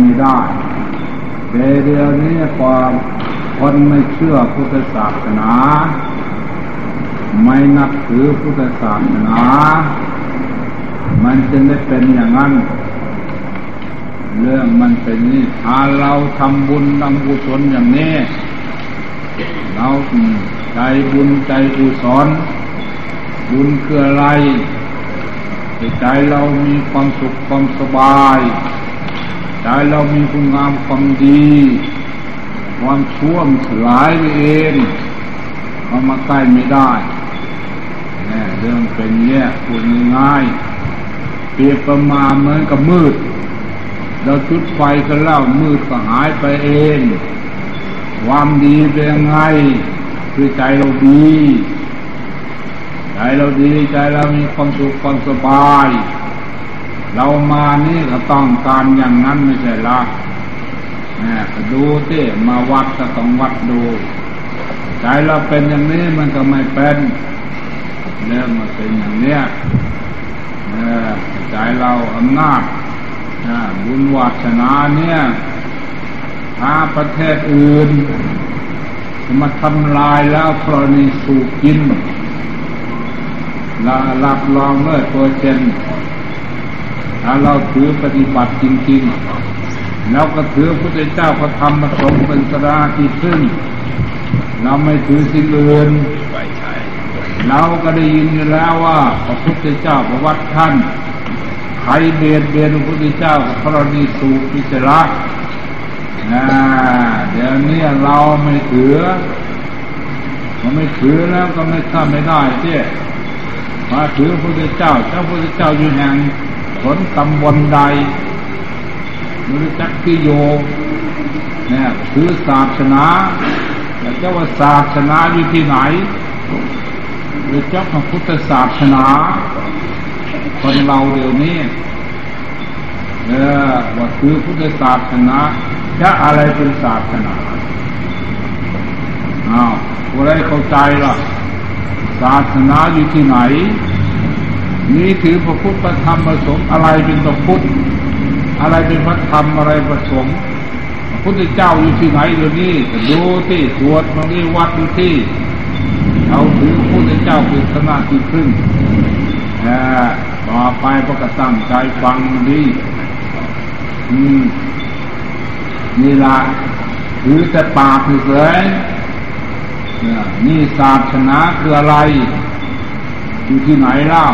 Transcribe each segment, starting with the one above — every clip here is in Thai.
ไม่ได้เดี๋ยวนี้ความคนไม่เชื่อพุทธศาสนา ไม่นับถือพุทธศาสนา มันจึงได้เป็นอย่างนั้น เรื่องมันเป็นนี่ถ้าเราทำบุญทำกุศลอย่างนี้ เราใจบุญใจกุศลบุญคืออะไรใจเรามีความสุขความสบาย ใจเรามีคุณงามความดี ความชั่วมสลายไปเองเอามาใกล้ไม่ได้เนี่ยเรื่องเป็นเนี่ยพูดง่ายเปรียบประมาณเหมือนกับมืด เราจุดไฟก็เล่ามืดก็หายไปเอง ความดีเป็นยังไงคือใจเราดีใจเราดีใจเรามีความสุขความสบาย เรามานี่ก็ต้องการอย่างนั้นไม่ใช่ละนี่ดูี่มาวัดก็ต้องวัดดู ใจเราเป็นอย่างนี้มันก็ไม่เป็นเรื่องมันเป็นอย่างเนี้ยใจเราอำนาจบุญวัฒนาเนี่ยถ้าประเทศอื่นมาทำลายแล้วกรณีสูบกินเรารับรองเมื่อตัวเจน ถ้าเราถือปฏิบัติจริงๆแล้วก็ถือพระเจ้าพระธรรมพระสงฆ์เป็นสราที่พึ่งเราไม่ถือสิ่งอื่นเราก็ได้ยินแล้วว่าพระพุทธเจ้าประวัติท่านใครเบียดเบียนพระพุทธเจ้าพระนีสูพิจระนะเดี๋ยวนี้เราไม่ถือเราไม่ถือแล้วก็ไม่ทำไม่ได้เจ้มาถือพระพุทธเจ้าเจ้าพระพุทธเจ้าอยู่แห่ง ผลตำบลใดมือจักพิโยเนี่ยถือศาสนาแต่เจ้าว่าศาสนาอยู่ที่ไหน หรือเจ้าพระพุทธศาสนา คนเราเดี๋ยวนี้เออว่าคือพุทธศาสนาจะอะไรเป็นศาสนาอ้าวอะไรเข้าใจล่ะ ศาสนาอยู่ที่ไหน นี่ถือพระพุทธธรรมพระสงฆ์อะไรเป็นพระพุทธอะไรเป็นพระธรรมอะไรพระสงฆ์พระพุทธเจ้าอยู่ที่ไหนเดี๋ยวนี้ดูที่ตรวจตรงนี้วัดดูที่เอาถือพระพุทธเจ้าเป็นสนาที่พึ่งต่อไปก็กระตั้งใจฟังดีอืมนี่ละถือแต่ปากเฉยนี่ศาสนาคืออะไร อยู่ที่ไหนเล่า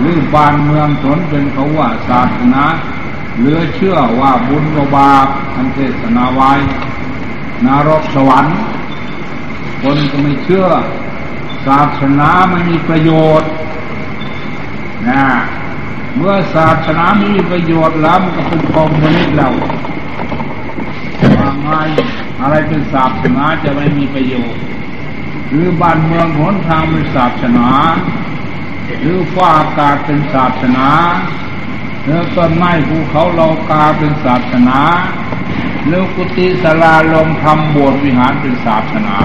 หรือบ้านเมืองสนเป็นเขาว่าศาสนาเหลือเชื่อว่าบุญบาปทันเทศนาไว้นรกสวรรค์ คนก็ไม่เชื่อ ศาสนาไม่มีประโยชน์นะเมื่อศาสนาไม่มีประโยชน์แล้วมันก็เป็นคอมมิวนิสต์แล้วว่าไงอะไรเป็นศาสนาจะไม่มีประโยชน์ หรือบ้านเมืองหนทางเป็นศาสนา หรือฟ้าอากาศเป็นศาสนาหรือต้นไม้ภูเขาเลากาเป็นศาสนาหรือกุฏิสลาลมทำบววิหารเป็นศาสนา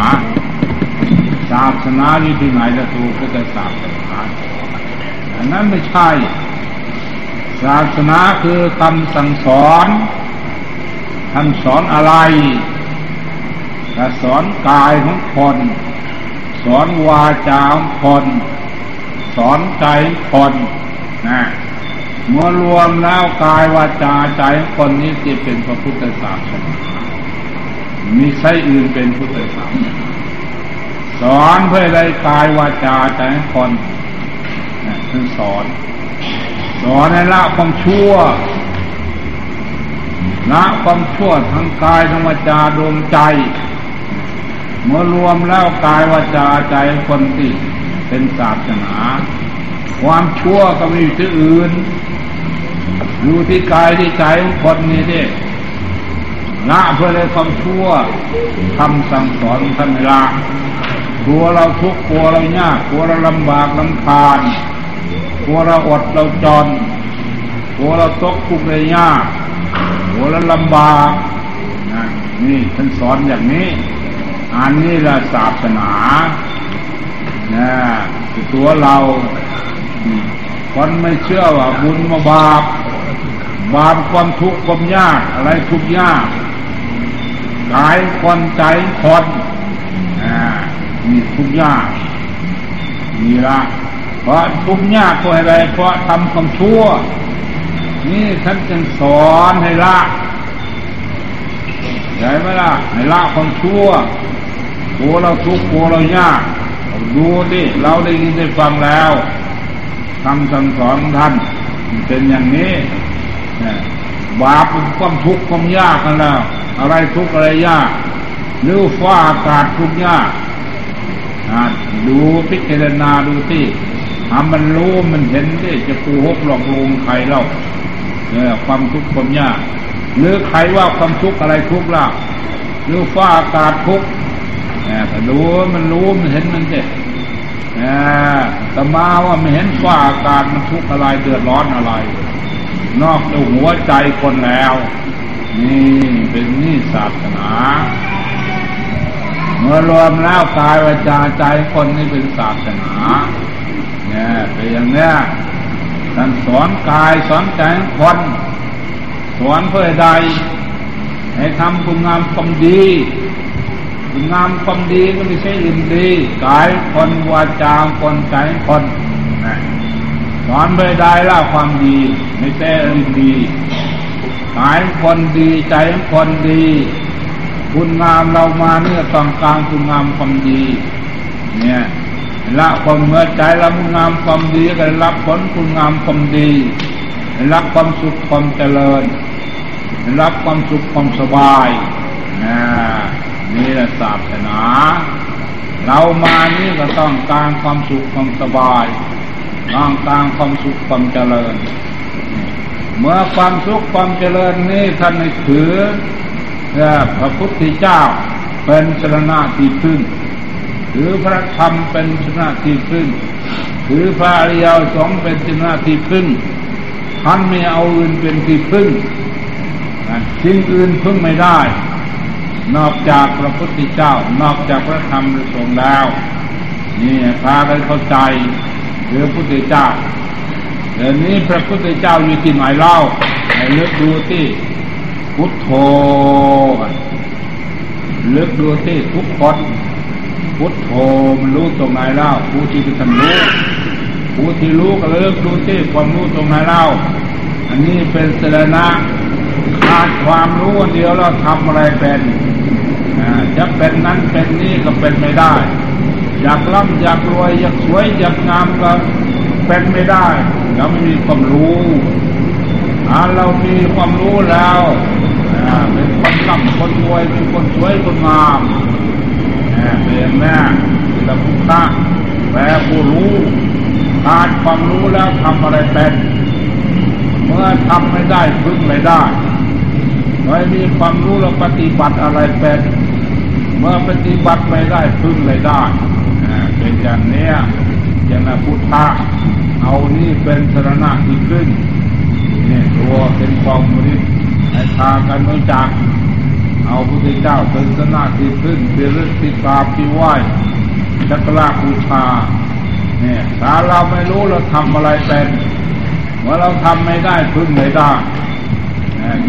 ศาสนาอยู่ที่ไหนจะถูกก็จะศาสนาอันนั้นไม่ใช่ ศาสนาคือคำสั่งสอนท่านสอนอะไรแต่สอนกายของคน สอนวาจาของคน สอนใจคนนะเมื่อรวมแล้วกายวาจาใจคนนี้จะเป็นพระพุทธศาสนามีใช่อื่นเป็นพุทธศาสนาสอนเพื่ออะไรกายวาจาใจคนนะคือสอน สอนให้ละความชั่วละความชั่วทั้งกายทั้งวาจาดวงใจ เมื่อรวมแล้วกายวาจาใจคนที่ เป็นศาสนา ความชั่วก็มีที่อื่น อยู่ที่กายที่ใจของคนนี้ที่ละเพื่อเลยความชั่วทำสั่งสอนท่านละกลัวเราทุกข์กลัวเรายากกลัวเราลำบากลำคาญกลัวเราอดเราจนกลัวเราตกทุกข์เลยยากกลัวเราลำบากนี่ท่านสอนอย่างนี้ อันนี้ละศาสนา นะตัวเราคนไม่เชื่อว่าบุญมาบาป บาปความทุกข์ความยากอะไรทุกข์ยากกายคนใจคนอ่ามีทุกข์ยากมีละเพราะทุกข์ยากเพราะอะไร เพราะทำความชั่ว นี่ท่านจึงสอนให้ละใช่ไหมล่ะให้ละความชั่วโัวเราทุกข์โัวเรายาก ดูดิเราได้ยินได้ฟังแล้วคำสั่งสอนท่านเป็นอย่างนี้บาปเป็นความทุกข์ความยากกันแล้ว อะไรทุกข์อะไรยากหรือฟ้าอากาศทุกข์ยากดูพิจารณาดูที่ทำมันรู้มันเห็นที่จะกูหกหลอกลวงใครเล่าเนี่ยความทุกข์ความยาก หรือใครว่าความทุกข์อะไรทุกข์ล่ะหรือฟ้าอากาศทุกข์ เนี่ยแต่ดูมันรู้มันเห็นมันเด็บแต่มาว่าไม่เห็นว่าอากาศมันทุกข์อะไรเดือดร้อนอะไร นอกจากหัวใจคนแล้ว นี่เป็นนี่ศาสนา เมื่อรวมแล้วกายวาจาใจคนนี่เป็นศาสนาเนี่ยเป็นอย่างเนี้ยท่านสอนกายสอนใจคนสอนเพื่อใดให้ทำคุณงามความดี งามความดีก็ไม่ใช่อื่นดีกายคนวาจาคนใจคนนะสอนไปได้ละความดี ไม่ใช่อื่นดีกายคนดีใจคนดี คุณงามเรามาเนี่ยต้องการคุณงามความดี เนี่ยละความเมื่อใจเราคุณงามความดีก็รับผลคุณงามความดี รับความสุขความเจริญ รับความสุขความสบายนะ นี่แหละศาสนา เรามานี่ก็ต้องการความสุขความสบายต้องการความสุขความเจริญ เมื่อความสุขความเจริญนี่ท่านในถือพระพุทธเจ้าเป็นชนะที่พึ่งถือพระธรรมเป็นชนะที่พึ่งถือพระอริยสงฆ์เป็นชนะที่พึ่งท่านไม่เอาอื่นเป็นที่พึ่งสิ่งอื่นพึ่งไม่ได้ นอกจากพระพุทธเจ้า นอกจากพระธรรมพระสงฆ์แล้ว นี่พากันเข้าใจหรือพุทธเจ้าเดี๋ยวนี้พระพุทธเจ้าอยู่ที่ไหนเล่าให้เลือกดูที่พุทโธเลือกดูที่ทุกคนพุทโธมันรู้ตรงไหนเล่าผู้ที่เป็นรู้ผู้ที่รู้ก็เลือกดูที่ความรู้ตรงไหนเล่า อันนี้เป็นสรณะขาดความรู้เดียวเราทำอะไรเป็น จะเป็นนั้นเป็นนี่ก็เป็นไม่ได้ อยากร่ำอยากรวยอยากสวยอยากงามก็เป็นไม่ได้ เราไม่มีความรู้ถ้าเรามีความรู้แล้วเป็นคนร่ำคนรวยเป็นคนสวยคนงามเป็นแม่เป็นพุทธะแปลผู้รู้ขาดความรู้แล้วทำอะไรเป็น เมื่อทำไม่ได้พึ่งไม่ได้ไม่มีความรู้เราปฏิบัติอะไรเป็น เมื่อปฏิบัติไม่ได้พึ่งไม่ได้เป็นอย่างนี้อย่างนั้นพุทธะเอานี่เป็นสรณะที่ขึ้นนี่ยตัวเป็นความมุิให้พากันรู้จัก เอาพระเจ้าเป็นสรณะที่ขึ้นเป็นฤทธิกาที่ไหวจักรราบูชาเนี่ยถ้าเราไม่รู้เราทำอะไรเป็นเมื่อเราทำไม่ได้พึ่งไม่ได้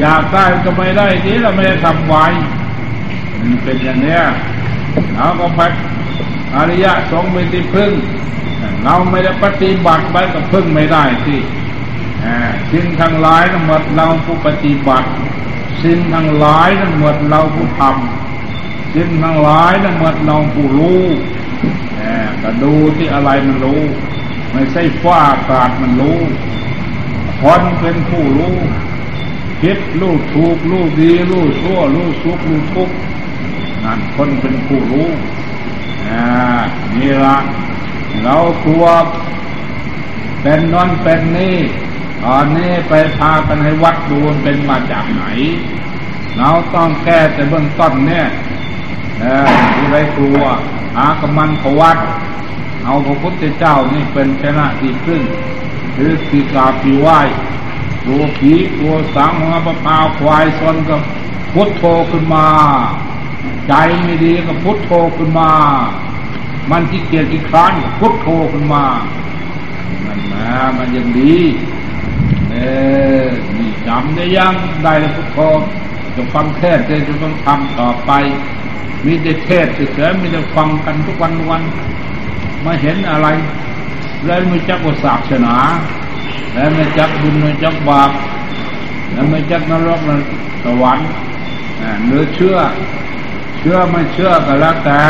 อยากได้ก็ไม่ได้นี้เราไม่ได้ทำไว้ มันเป็นอย่างเนี้ยเราก็พัดอริยะสงเป็นที่พึ่ง เราไม่ได้ปฏิบัติไปก็พึ่งไม่ได้ที่สิ่งทั้งหลายทั้งหมดเราผู้ปฏิบัติ สิ่งทั้งหลายทั้งหมดเราผู้ทำสิ่งทั้งหลายทั้งหมดเราผู้รู้ก็ดูที่อะไรมันรู้ ไม่ใช่ฟ้าอากาศมันรู้คนเป็นผู้รู้ คิดรู้ถูกรู้ดีรู้ชั่วรู้สุขรู้ทุกข์ นั่นคนเป็นผู้รู้นี่ละเราตัวเป็นนอนเป็นนี่ตอนนี้ไปพากันให้วัดดูเป็นมาจากไหน เราต้องแก้แต่เบื้องต้นเนี่ยออที่ไรกลัวหากำมันขวัด เอาพระพุทธเจ้านี่เป็นชนะที่ขึ้นหรือสีกาปีไหวตัวผีตัวสังหัวปะพาวควายซนก็พุทโธขึ้นมา ใจไม่ดีก็พุทโธขึ้นมา มันที่เกียจที่คร้านพุทโธขึ้นมา มันมามันยังดี เออนี่จำได้ยังได้แล้วพุทโธจะฟังเทศจะจะต้องทำต่อไป มีแต่เทศเฉยๆมีแต่ฟังกันทุกวันวันมาเห็นอะไร แล้วไม่จักว่าศาสนา แล้วไม่จักบุญไม่จักบาปแล้วไม่จักนรกนสวรรค์เนื้อเชื่อ เชื่อไม่เชื่อก็แล้วแต่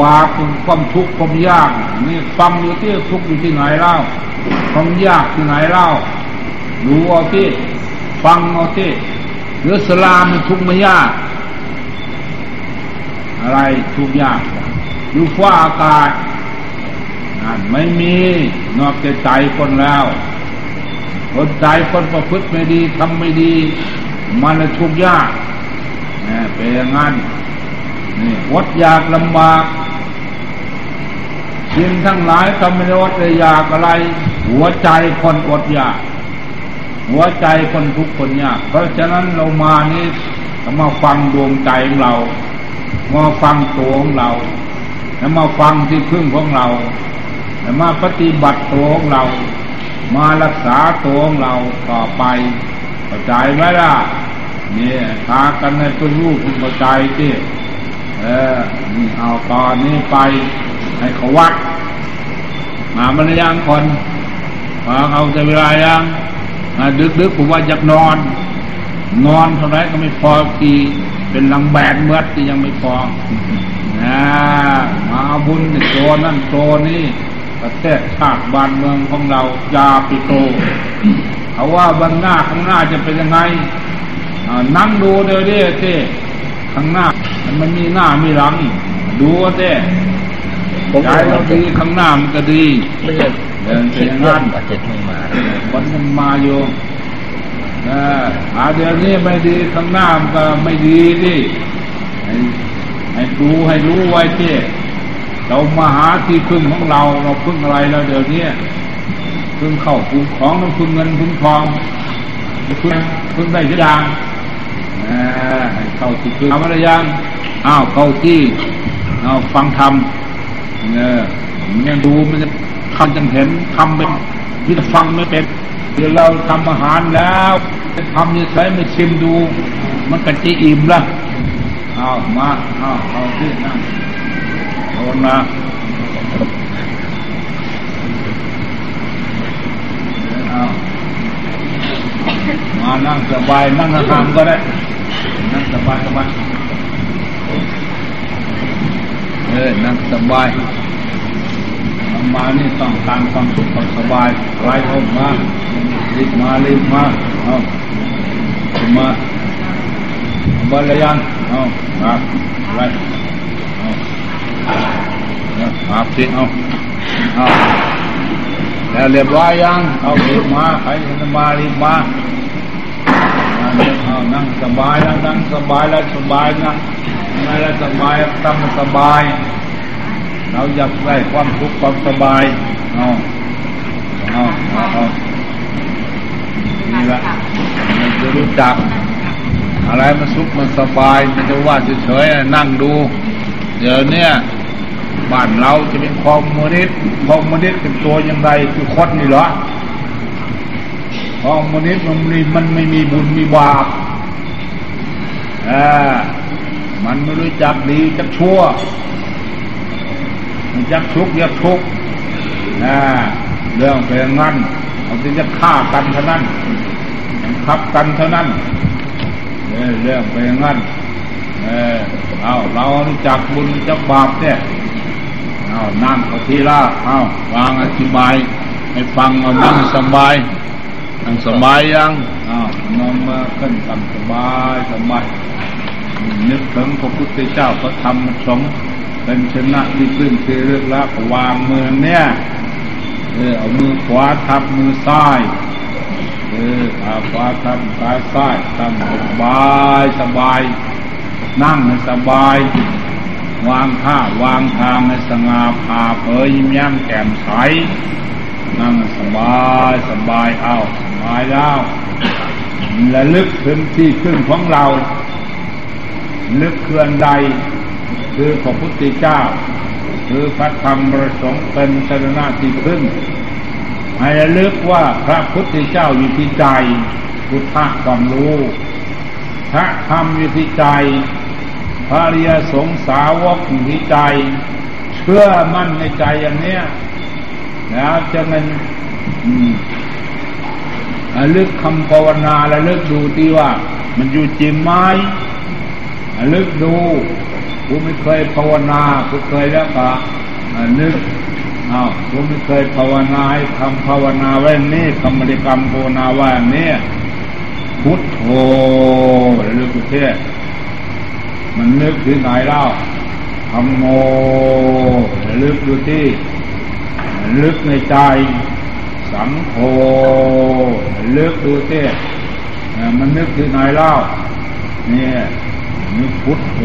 บาปความทุกข์ความยากนี่ฟังอยู่ที่ทุกข์อยู่ที่ไหนเล่าความยากที่ไหนเล่ารู้เอาที่ฟังเอาที่หรือสลามันทุกข์ไม่ยาก อะไรทุกข์ยากอยู่ฟ้าอากาศนั่นไม่มีนอกจากใจคนแล้วคนใจคนประพฤติไม่ดีทำไม่ดี มันทุกข์ยาก เป็นอย่างนั้นนี่อดอยากลำบากสิ่งทั้งหลายทำไม่ได้อดเลยอยากอะไร หัวใจคนอดอยาก หัวใจคนทุกคนยาก เพราะฉะนั้นเรามานี่มาฟังดวงใจของเรา มาฟังตัวของเรา แล้วมาฟังที่พึ่งของเรา แล้วมาปฏิบัติตัวของเรา มารักษาตัวของเราต่อไปเข้าใจไหมล่ะ เนี่ยพากันในตัวรู้คุณเข้าใจที่เออนี่เอาตอนนี้ไปให้เขาวัด มาบรรยางคนมาเอาแต่เวลายังดึกดึกผมว่าอยากนอน นอนเท่าไรก็ไม่พอทีเป็นลังแบกเมื่อที่ยังไม่พอนะมาบุญโตนั่นโตนี่ประเทศชาติบ้านเมืองของเรายาปิโตเขาว่าวันหน้าข้างหน้าจะเป็นยังไง นั่งดูเดี๋ยวนี้เจ้ข้างหน้า มันมีหน้ามีหลัง ดูเจ้ใจเราดีข้างหน้ามันก็ดีไม่ใช่เดินเสียงานเจ็ดไม่มาวันมันมาอยู่อาเดี๋ยวนี้ไม่ดีข้างหน้ามันก็ไม่ดีดิให้ให้ดูให้รู้ไว้เจ้เรามาหาที่พึ่งของเรา เราพึ่งอะไรแล้วเดี๋ยวนี้พึ่งเข้าพึ่งของน้ำพึ่งเงินพึ่งทองพึ่งพึ่งได้ทุกอย่าง เข้าที่พึ่งทำอะไรยังอ้าวเข้าที่เอาฟังธรรมเนี่ยมันดูมันจะทำจังเห็นทำเป็นที่ฟังไม่เป็นเดี๋ยวเราทำอาหารแล้วทำยังไงไม่ชิมดู มันก็จะอิ่มละเอามาเอาเอาที่นั่งโดนมาเอา มานั่งสบายนั่งทำก็ได้ นั่งสบายสบายเออนั่งสบายมานี่ต้องการความสุขความสบายไรออกมารีบมารีบมาเอามาบาลยันเอาครับไรเอาครับสิเอาเอาแล้วเรียบร้อยยังเอารีบมาใครจะมารีบมา นั่งสบายแล้วนั่งสบายแล้วสบายนะนั่งแล้วสบายทำสบาย เราอยากได้ความสุขความสบายเอาเอาเอาเอนี่ละมันจะรู้จัก อะไรมันสุขมันสบายมันจะว่าเฉยๆนั่งดู เดี๋ยวเนี้ยบ้านเราจะเป็นคอมมูนิสต์คอมมูนิสต์เป็นตัวยังไงคือคดนี่เหรอคอมมูนิสต์มันมีมันไม่มีบุญมีบาป อ่ามันไม่รู้จักดีจักชั่วยันจักทุกยักทุกนะเรื่องเป็นงั้นเราจะฆ่ากันเท่านั้นขับกันเท่านั้นเรื่องเป็นงั้นเออเอาเราจักบุญจักบาปเนี่ยเอานั่งเอาทีละเอาวางอธิบายให้ฟังเอานั่งสบาย นั่งสบายยังอ้าวนอนมาขึ้นทำสบายสบายนึกถึงพระพุทธเจ้าพระธรรมสงฆ์เป็นชนะที่พึ่งคือเลือกละวางมือเนี่ยเออเอามือขวาทับมือซ้ายเออขาขวาทับขาซ้ายทำสบายสบาย นั่งให้สบาย วางท่าวางทางให้สง่าผ่าเผยยิ้มแย้มแก้มใสนั่งสบายสบายเอาสบายแล้วและลึกถึงที่ขึ้นของเรา ลึกเคลื่อนใด คือพระพุทธเจ้า คือพระธรรมประสงค์เป็นสรณะที่พึ่งให้ระลึกว่าพระพุทธเจ้าอยู่ที่ใจพุทธะความรู้ พระธรรมอยู่ที่ใจ พระริยสงสาวกอยู่ที่ใจ เชื่อมั่นในใจอย่างเนี้ยแล้วจะมัน ระลึกคำภาวนาระลึกดูที่ว่า มันอยู่จริงไหมระลึกดูกูไม่เคยภาวนากูเคยแล้วก็นึกอ้าวกูไม่เคยภาวนาให้คำภาวนาไว้นี่คำบริกรรมภาวนาว่านี่พุทโธระลึกเทศมันนึกถึงไหนเล่าธรรมโมระลึกดูที่ลึกในใจ สังโฆลึกดูเต้มันนึกที่ไหนเล่าเนี่ยนึกพุทโธ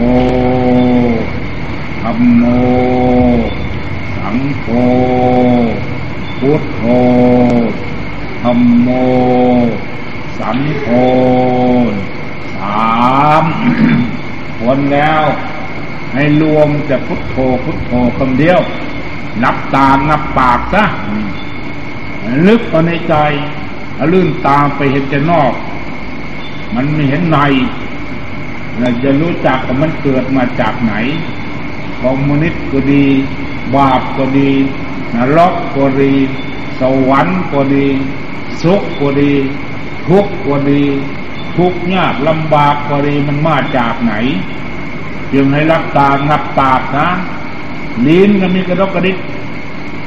ธรรมโมสังโฆพุทโธธรรมโม สังโฆสามคนแล้ว ให้รวมแต่พุทโธพุทโธคำเดียว นับตามนับปากซะ ลึกเข้าในใจลื่นตามไปเห็นแต่นอก มันไม่เห็นในเราจะรู้จักว่ามันเกิดมาจากไหนคอมมิวนิสต์ก็ดี บาปก็ดีนรกก็ดี สวรรค์ก็ดีสุขก็ดี ทุกข์ก็ดี ทุกข์ยากลำบากก็ดีมันมาจากไหน จึงให้รักตางับปากนะลิ้นก็มีกระดกกระดิก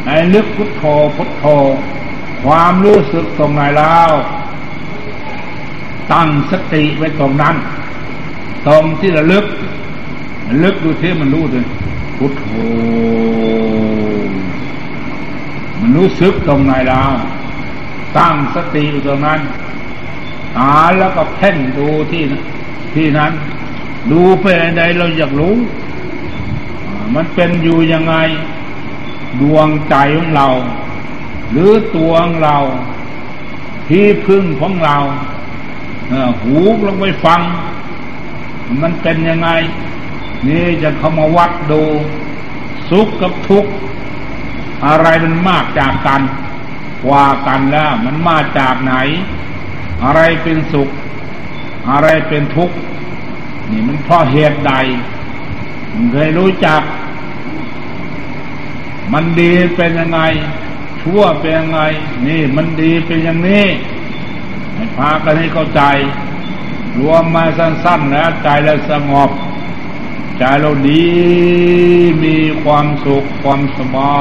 ให้ลึกพุทโธพุทโธ ความรู้สึกตรงไหนแล้ว ตั้งสติไว้ตรงนั้น ตรงที่ระลึกลึกดูที่มันรู้เลยพุทโธมันรู้สึกตรงไหนแล้วตั้งสติอยู่ตรงนั้นหาแล้วก็เพ่งดูที่ที่นั้น ดูไปใดเราอยากรู้มันเป็นอยู่ยังไง ดวงใจของเรา หรือตัวของเรา ที่พึ่งของเราหูลงไปฟัง มันเป็นยังไง นี่จะเข้ามาวัดดู สุขกับทุกข์ อะไรมันมากจากกันว่ากันแล้ว มันมาจากไหน อะไรเป็นสุข อะไรเป็นทุกข์ นี่มันเพราะเหตุใดมันเคยรู้จัก มันดีเป็นยังไง ชั่วเป็นยังไง นี่มันดีเป็นอย่างนี้ให้พากันให้เข้าใจ รวมมาสั้นๆแล้วใจเราสงบ ใจเราดีมีความสุขความสบา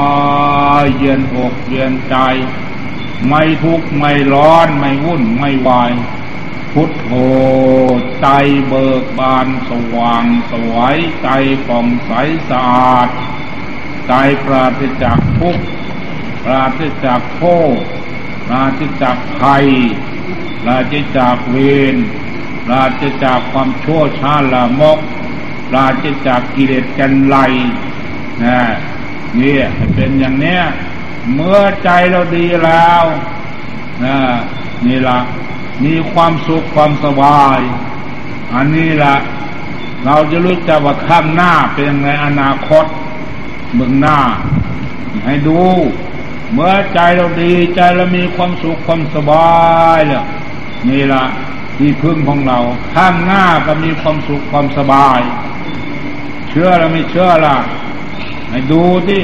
ยเย็นอกเย็นใจ ไม่ทุกข์ไม่ร้อนไม่วุ่นไม่วาย พุทโธใจเบิกบานสว่างสวยใจผ่องใสสะอาด ใจปราศจากทุกข์ ปราศจากโทษปราศจากภัยปราศจากเวรปราศจากความชั่วช้าละมกปราศจากกิเลสกันไลนะนี่เป็นอย่างเนี้ยเมื่อใจเราดีแล้วนะนี่ละมีความสุขความสบาย อันนี้ละเราจะรู้จักว่าข้างหน้าเป็นยังไงอนาคตเบื้องหน้า ให้ดู เมื่อใจเราดีใจเรามีความสุขความสบายเนี่ยนี่ละที่พึ่งของเรา ข้างหน้าก็มีความสุขความสบาย เชื่อเราไม่เชื่อล่ะให้ดูที่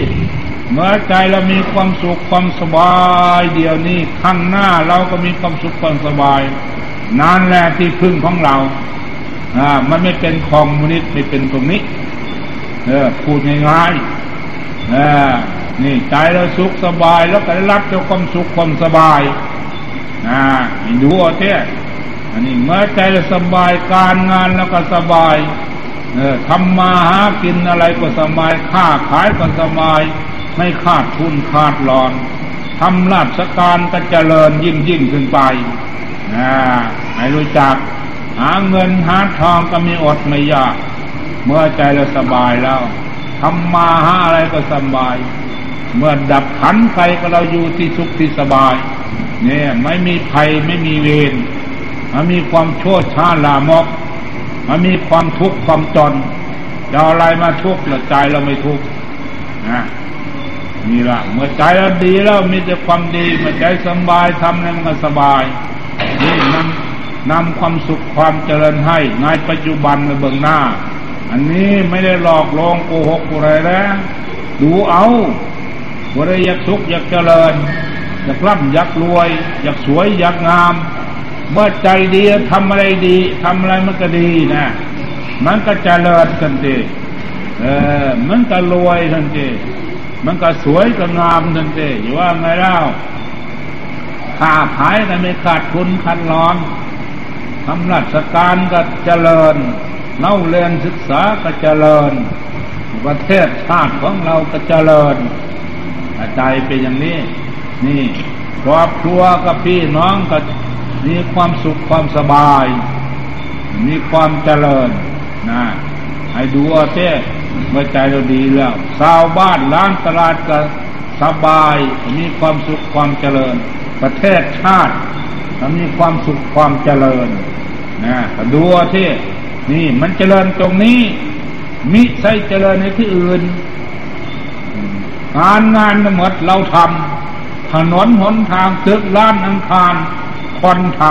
เมื่อใจเรามีความสุขความสบายเดี๋ยวนี้ข้างหน้าเราก็มีความสุขความสบายนั่นแหละที่พึ่งของเราอ่ามันไม่เป็นคอมมูนิต์ไม่เป็นตรงนี้ เออพูดง่ายๆเออ นี่ใจเราสุขสบายแล้วก็ได้รับเจ้าความสุขความสบายนะดูเอาเถอะอันนี้เมื่อใจเราสบายการงานแล้วก็สบายเออทำมาหากินอะไรก็สบายค้าขายก็สบาย ไม่ขาดทุนขาดหลอนทำราชการก็เจริญยิ่งยิ่งขึ้นไปนะให้รู้จัก หาเงินหาทองก็มีอดไม่ยาก เมื่อใจเราสบายแล้วทำมาหาอะไรก็สบาย เมื่อดับขันไฟก็เราอยู่ที่สุขที่สบาย เนี่ยไม่มีภัยไม่มีเวรมันมีความโชดช้าลามกมันมีความทุกข์ความจนจะอะไรมาทุกข์หรือใจเราไม่ทุกข์นะนี่ละเมื่อใจเราดีแล้วมีแต่ความดีเมื่อใจสบายทำอะไรมันก็สบายนี่มันนำความสุขความเจริญให้ในปัจจุบันในเบื้องหน้า อันนี้ไม่ได้หลอกลวงโกหกอะไรแล้วดูเอา ว่าได้อยากสุขอยากเจริญ อยากร่ำอยากรวย อยากสวยอยากงาม เมื่อใจดีทำอะไรดีทำอะไรมันก็ดีนะ มันก็เจริญทันทีเออมันก็รวยทันทีมันก็สวยก็งามทันทีอยู่ว่าไงเล่าค้าขายก็ไม่ขาดทุนคันร้อนทำราชการก็เจริญเล่าเรียนศึกษาก็เจริญ ประเทศชาติของเราก็เจริญ ใจเป็นอย่างนี้ นี่ครอบครัวกับพี่น้องก็มีความสุขความสบาย มีความเจริญนะให้ดูเอาเต้เมื่อใจเราดีแล้วชาวบ้านร้านตลาดก็สบาย มีความสุขความเจริญ ประเทศชาติมีความสุขความเจริญนะดูเอาเต้นี่มันเจริญตรงนี้ มิใช่เจริญในที่อื่น งานงานหมดเราทำถนนหนทางตึกล้านอังคารคนท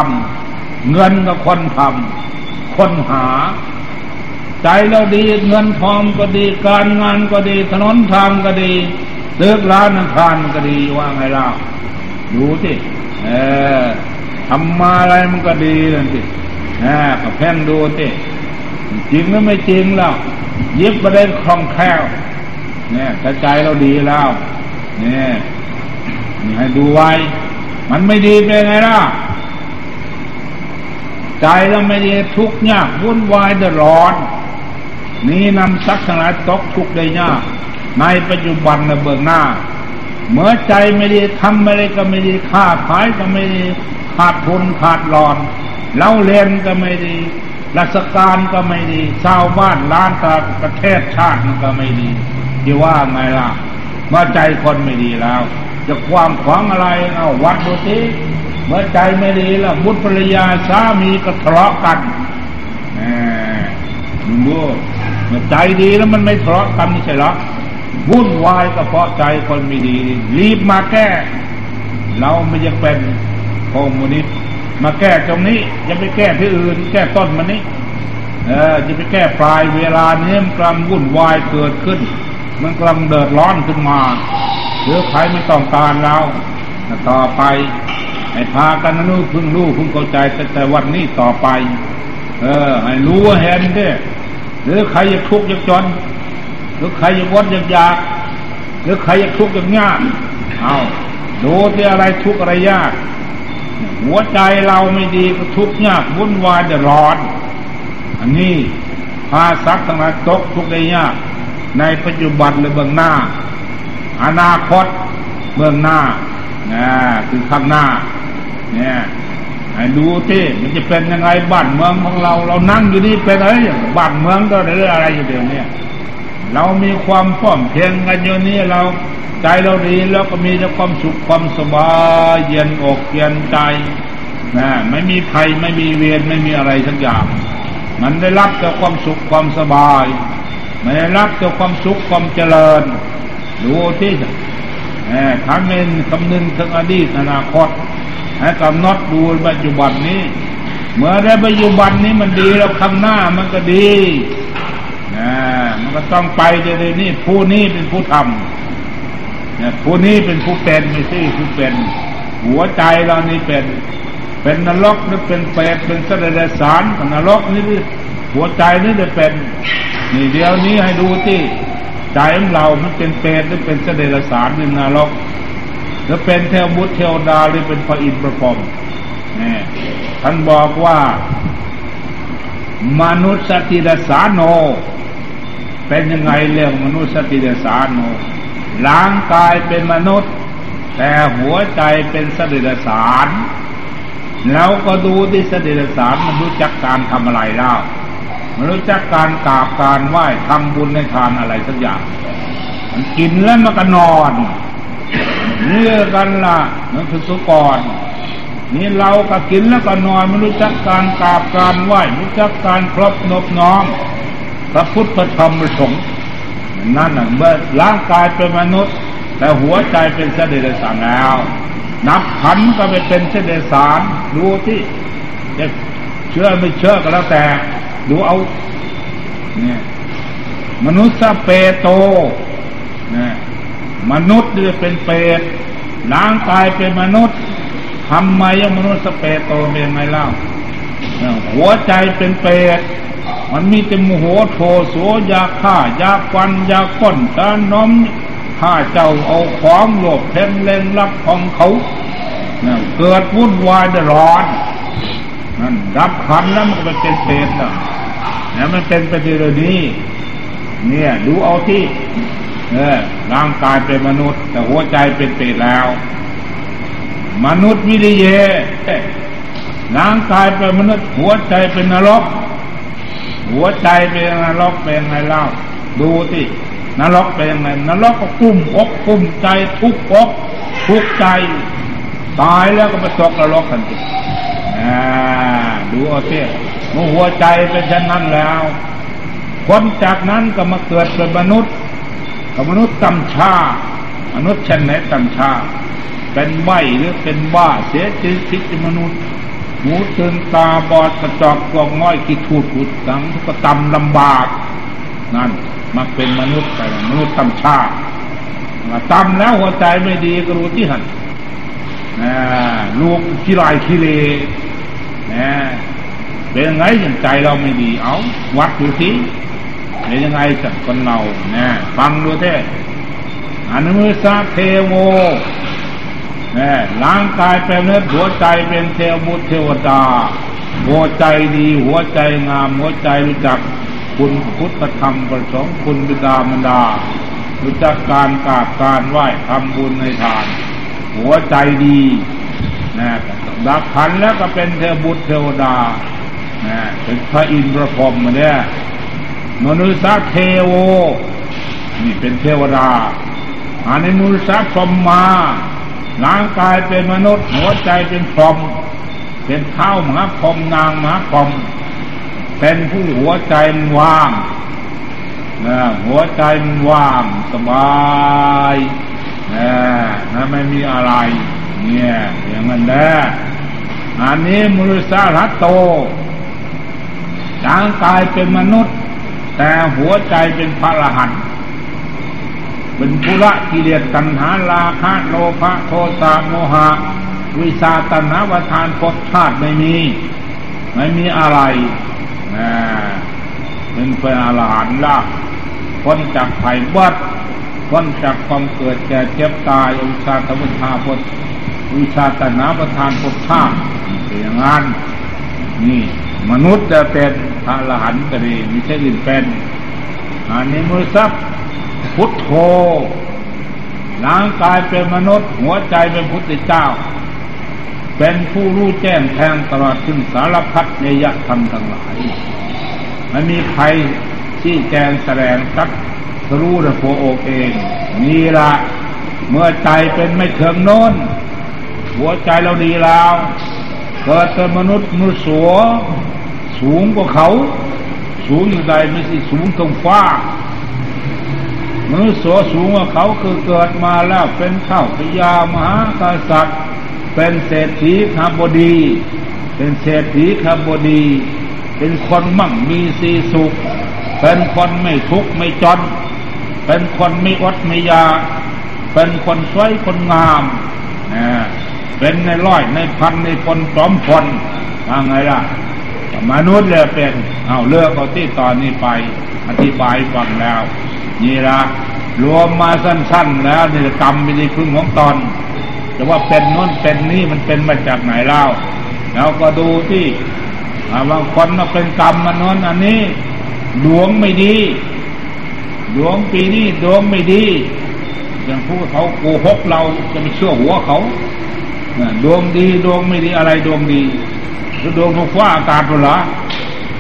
ำเงินก็คนทำคนหา ใจเราดีเงินทองก็ดี การงานก็ดี ถนนทางก็ดีตึกล้านอังคารก็ดีว่าไงล่ะดูสิเออทำมาอะไรมันก็ดีนั่นสิเออก็แพ่งดูสิจริงหรือไม่จริงแล้วยิบประเด็นคล่องแคล่ว เนี่ยถ้าใจเราดีแล้วเนี่ยนี่ให้ดูไว้ มันไม่ดีเป็นไงล่ะ ใจเราไม่ดีทุกข์ยากวุ่นวายเดือดร้อน นี่นำสักทั้งหลายตกทุกข์ได้ยาก ในปัจจุบันในเบื้องหน้า เมื่อใจไม่ดีทำไม่ได้ก็ไม่ดีค้าขายก็ไม่ดีขาดทุนขาดรอนเล่าเรียนก็ไม่ดี ราชการก็ไม่ดี ชาวบ้านล้านตาประเทศชาติก็ไม่ดีที่ว่าไงล่ะเมื่อใจคนไม่ดีแล้ว จะความขวางอะไรเอาวัดดูสิเมื่อใจไม่ดีแล้วบุตรภรรยาสามีก็ทะเลาะกันแหมมึงดูเมื่อใจดีแล้วมันไม่ทะเลาะกันนี่ใช่หรอวุ่นวายก็เพราะใจคนไม่ดี รีบมาแก้ เราไม่จะเป็นโคมูนิส มาแก้ตรงนี้อย่าไปแก้ที่อื่น แก้ต้นมันนี้เออจะไปแก้ปลายเวลาเนี้ยมันกำลังวุ่นวายเกิดขึ้น มันกำลังเดือดร้อนขึ้นมาหรือใครไม่ต้องการเราต่อไปให้พากันนู้พึ่งรู้พึ่งเข้าใจแต่แต่วันนี้ต่อไป เออ ให้รู้ว่าเห็นด้หรือใครอยากทุกข์อยากจน หรือใครอยากวัดอยากยาก หรือใครอยากทุกข์อยากยากเอาดูที่อะไรทุกข์อะไรยาก หัวใจเราไม่ดีก็ทุกข์ยากวุ่นวายเดือดร้อน อันนี้พาซักทั้งหลายตกทุกข์ได้ยาก ในปัจจุบันหรือเบื้องหน้า อนาคตเบื้องหน้านะคือข้างหน้า เนี่ยให้ดูที่มันจะเป็นยังไงบ้านเมืองของเรา เรานั่งอยู่นี่เป็นอะไรบ้านเมืองก็เรื่องอะไรอยู่เดี๋ยวนี้ เรามีความพร้อมเพียงกันอยู่นี้เราใจเราดีแล้วก็มีแต่ความสุขความสบายเย็นอกเย็นใจนะไม่มีภัยไม่มีเวรไม่มีอะไรสักอย่าง มันได้รับแต่ความสุขความสบายไม่ได้รับแต่ความสุขความเจริญดูที่ทั้งเงินคำนึงถึงอดีตอนาคตให้กำหนดดูปัจจุบันนี้ เมื่อได้ปัจจุบันนี้มันดีแล้วข้างหน้ามันก็ดี นะมันก็ต้องไปจะเลยนี่ผู้นี้เป็นผู้ทำเนี่ยผู้นี้เป็นผู้เป็นไม่ใช่ผู้เป็น หัวใจเรานี่เป็น เป็นนรกหรือเป็นเปรตเป็นสดสารนรกนี่หัวใจนี่จะเป็น นี่เดียวนี้ให้ดูที่ใจของเรา มันเป็นเปรตหรือเป็นเสดสารในนรกหรือเป็นเทวบุตรเทวดาหรือเป็นพระอินทร์พระพรหมนี่ท่านบอกว่ามนุษย์สติรสาโน เป็นยังไงเรื่องมนุษย์สติรสาโนร่างกายเป็นมนุษย์ แต่หัวใจเป็นสติรสารแล้วก็ดูที่สติรสารมันรู้จักการทำอะไรแล้วมันรู้จักการกราบการไหว้ทำบุญในทานอะไรสักอย่างมันกินแล้วมันก็นอนเนี่กันละ่ะนั่นคือสุกรนี่เราก็กินแล้วก็นอนไม่รู้จักการกราบการไหว้รู้จักการครบนบน้อม พระพุทธธรรมประสงค์นั่นน่ะเมื่อร่างกายเป็นมนุษย์ แต่หัวใจเป็นเสด็จสารแล้ว นับขันก็ไปเป็นเสด็จสารดูที่เชื่อไม่เชื่อก็แล้วแต่ดูเอาเนี่ยมนุษย์เปโตเนี่ยมนุษย์เนี่ยเป็นเปรตร่างกายเป็นมนุษย์ทำไมยังมนุษย์สเปโตเป็นไงเล่าหัวใจเป็นเปรต มันมีแต่โมโหโทโสยาฆ่ายาควันยาก้นตาน้อมข้าเจ้าเอาของโลภเพ่งเล็งรับของเขาเกิดวุ่นวายเดือดร้อนนั่นรับขันแล้วมันก็เป็นเปรตนะเนี่ยมันเป็นไปทีเดียวนี้ เนี่ยดูเอาที่เออร่างกายเป็นมนุษย์ แต่หัวใจเป็นเปรตแล้ว มนุษย์วิริเยร่างกายเป็นมนุษย์หัวใจเป็นนรก หัวใจเป็นนรกเป็นไงเล่า ดูที่นรกเป็นไงนรกก็กุ้มอกกุ้มใจทุกอกทุกใจ ตายแล้วก็ไปตกนรกทันทีดูเอาเสียเมื่อหัวใจเป็นเช่นนั้นแล้วคนจากนั้นก็มาเกิดเป็นมนุษย์กับมนุษย์กัมชามนุษย์เช่นไหนกัมชาเป็นใบหรือเป็นบ้าเสียชีวิตมนุษย์ หูตึงตาบอดกระจอกกองง้อยกิทูดขุดสังก็ตำลำบาก นั่นมาเป็นมนุษย์ไปมนุษย์กัมชาติตำแล้วหัวใจไม่ดีก็รู้ที่หันลูกขี้ลายขี้เลนะเป็นยังไงอย่างใจเราไม่ดี เอาวัดดูสิเป็นยังไงกับคนเรานะฟังดูเท่อนุสาเทโว ร่างกายเป็นเนื้อหัวใจเป็นเทวบุตรเทวดา หัวใจดีหัวใจงาม หัวใจรู้จักคุณพุทธธรรมประสงค์คุณบิดามารดา รู้จักการกราบการไหว้ทำบุญในทาน หัวใจดีนะดักขันแล้วก็เป็นเทวบุตรเทวดานะเป็นพระอินทร์พระพรหมเนี่ยมนุษย์เทโว นี่เป็นเทวดาอันนี้มนุษย์พรหมมา ร่างกายเป็นมนุษย์ หัวใจเป็นพรหมเป็นเท้ามหาพรหมนางมหาพรหมเป็นผู้หัวใจว่างนะหัวใจว่างสบายนะนะไม่มีอะไร เนี่ยอย่างนั้นแหละอันนี้มนุษย์รัตโตร่างกายเป็นมนุษย์ แต่หัวใจเป็นพระรหันต์ เป็นภุระกิเลสตัณหาราคะโลภะโทสะโมหะ วิชาตัณหาวทานภพชาติไม่มี ไม่มีอะไรนะเป็นเป็นอรหันต์ละพ้นจากไผ่บัดพ้นจากความเกิดแก่เจ็บตายวิชาธรรมชาพพวิชาตัณหาประทานภพชาติอย่างนั้นนี่มนุษย์จะเป็นพระอรหันต์ก็ดีไม่ใช่อื่นเป็นอันนี้มือซับ พุทโธร่างกายเป็นมนุษย์ หัวใจเป็นพุทธเจ้า เป็นผู้รู้แจ้งแทงตลอดถึงสารพัดในยธรรมทั้งหลายไม่มีใครที่แจงแสดงสักรู้แต่พองค์เองนี่ละเมื่อใจเป็นไม่เถิงโน้น หัวใจเราดีแล้วเกิดเป็นมนุษย์มือสัวสูงกว่าเขา สูงอยู่ใดไม่ใช่สูงตรงฟ้า มนุษย์สูงว่าเขาคือเกิดมาแล้วเป็นข้าพยามหากษัตริย์ เป็นเศรษฐีคาบดี เป็นเศรษฐีคาบดี เป็นคนมั่งมีสีสุข เป็นคนไม่ทุกข์ไม่จน เป็นคนไม่อดไม่ยา เป็นคนสวยคนงามนะเป็นในร้อยในพันในคนสอมคนว่าไงล่ะมนุษย์เลยเป็น เอาเลือกเอาที่ตอนนี้ไป อธิบายฟังแล้ว นี่ละรวมมาสั้น ๆ แล้วนี่กรรมเป็นที่พึ่งของตอน แต่ว่าเป็นน้นเป็นนี่มันเป็นมาจากไหนเล่าแล้วก็ดูที่บางคนมาเป็นกรรมมันน้นอันนี้ดวงไม่ดีดวงปีนี้ดวงไม่ดีอย่างพูดเขาโกหกเราจะไม่เชื่อหัวเขาดวงดีดวงไม่ดีอะไรดวงดีคือดวงฟ้าอากาศหรอ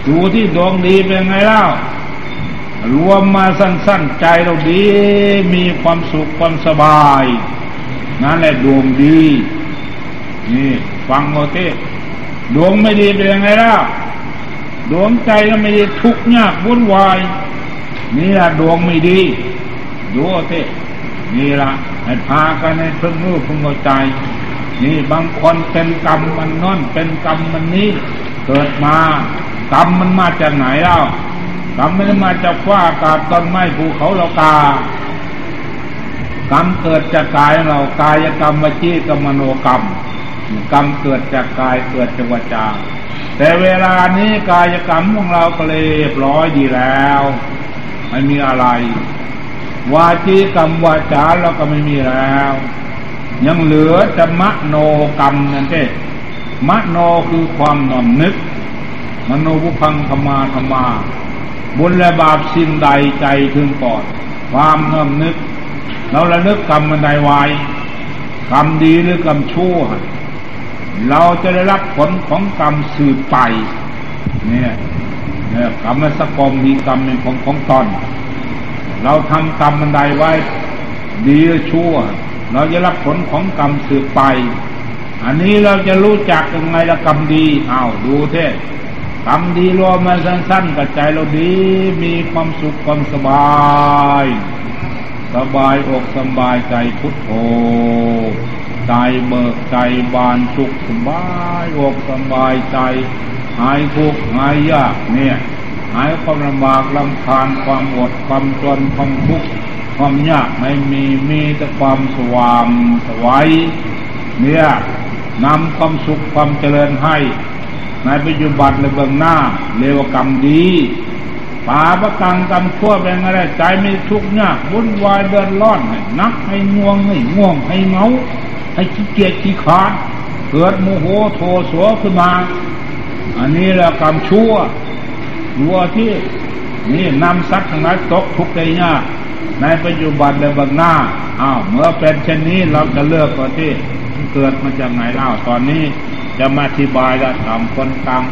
ดูที่ดวงดีเป็นไงเล่า รวมมาสั้นๆใจเราดี มีความสุขความสบาย นั่นแหละดวงดี นี่ฟังโมเต้ดวงไม่ดีเป็นยังไงล่ะดวงใจก็ไม่ดีทุกข์ยากวุ่นวาย นี่ละดวงไม่ดีดูเต้นี่ละให้พากันในพึ่งรู้พึ่งใจ นี่บางคนเป็นกรรมมันนั่นเป็นกรรมมันนี้ เกิดมากรรมมันมาจากไหนเล่า กรรมไม่ได้มาจากฟ้าอากาศต้นไม้ภูเขาเรากากรรมเกิดจากกายเรากายกรรมวจีกรรมมโนกรรม กรรมเกิดจากกายเกิดจากวาจา แต่เวลานี้กายกรรมของเราก็เลยรียบร้อยดีแล้วไม่มีอะไร วาจีกรรมวาจาเราก็ไม่มีแล้ว ยังเหลือจะมโนกรรมนั่นเองมโนคือความนอมนึก มโนบุพังธรรมาธรรมา บุญและบาปสิ่งใดใจถึงก่อน ความนอมนึก เราระลึกกรรมมันใดไว้กรรมดีหรือกรรมชั่ว เราจะได้รับผลของกรรมสืบไป เนี่ยเนี่ยกรรมสกรมมีกรรมเป็นของของตนเราทำกรรมมันใดไว้ ดีหรือชั่ว เราจะรับผลของกรรมสืบไป อันนี้เราจะรู้จักยังไงละกรรมดีอ้าวดูเท่ กรรมดีรวมมาสั้นๆกับใจเราดี มีความสุขความสบาย สบายอกสบายใจพุทโธใจเบิกใจบานสุขสบายอกสบายใจ หายทุกข์หายยากเนี่ย หายความลำบากลำคาญความอดความจนความทุกข์ความยากไม่มีมีแต่ความสว่างสวัยเนี่ยนำความสุขความเจริญให้ ในปัจจุบันในเบื้องหน้าเลวกรรมดีป่าประกังกรรมชั่วเป็นอะไรใจไม่ทุกข์ยากวุ่นวายเดินร้อนให้นักให้ง่วงให้ง่วงให้เมาให้ขี้เกียจขี้ขาดเกิดโมโหโทโสขึ้นมา อันนี้แหละกรรมชั่ววัวที่นี่นำสัตว์ทั้งหลายตกทุกข์ได้ยากในปัจจุบันและบางหน้าอ้าวเมื่อเป็นเช่นนี้เราจะเลือกตัวที่เกิดมาจากไหนเล่าตอนนี้ จะมาอธิบายแล้วตามคนตาม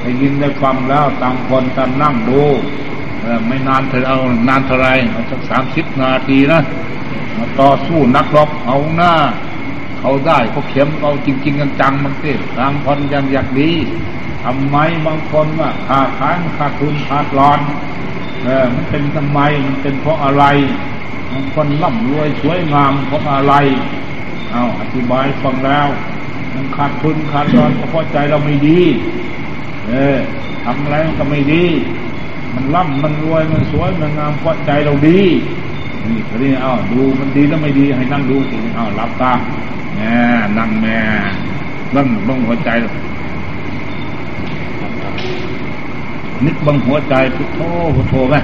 ได้ยินได้ฟังแล้วตามคนตามนั่งดูไม่นานเธอเอานานเท่าไรเอาสักสามสิบนาทีนะมาต่อสู้นักรบเอาหน้า เขาได้เขาเข็มเอาจริง ๆ จังๆมันเต้บางคนยังอยากดีทำไมบางคนว่าขาดขายขาดทุนขาดรอนเออมันเป็นทำไมมันเป็นเพราะอะไรบางคนร่ำรวยสวยงามเพราะอะไรเอาอธิบายฟังแล้ว มันขาดทุนขาดรอนเพราะใจเราไม่ดี เออทำอะไรมันก็ไม่ดี มันร่ำมันรวยมันสวยมันงามเพราะใจเราดีนี่เขาเรียกอ้าวดูมันดีแล้วไม่ดีให้นั่งดูสิอ้าวรับตาแม่นั่งแม่บังบังหัวใจ นึกบังหัวใจพุทโธพุทโธไหม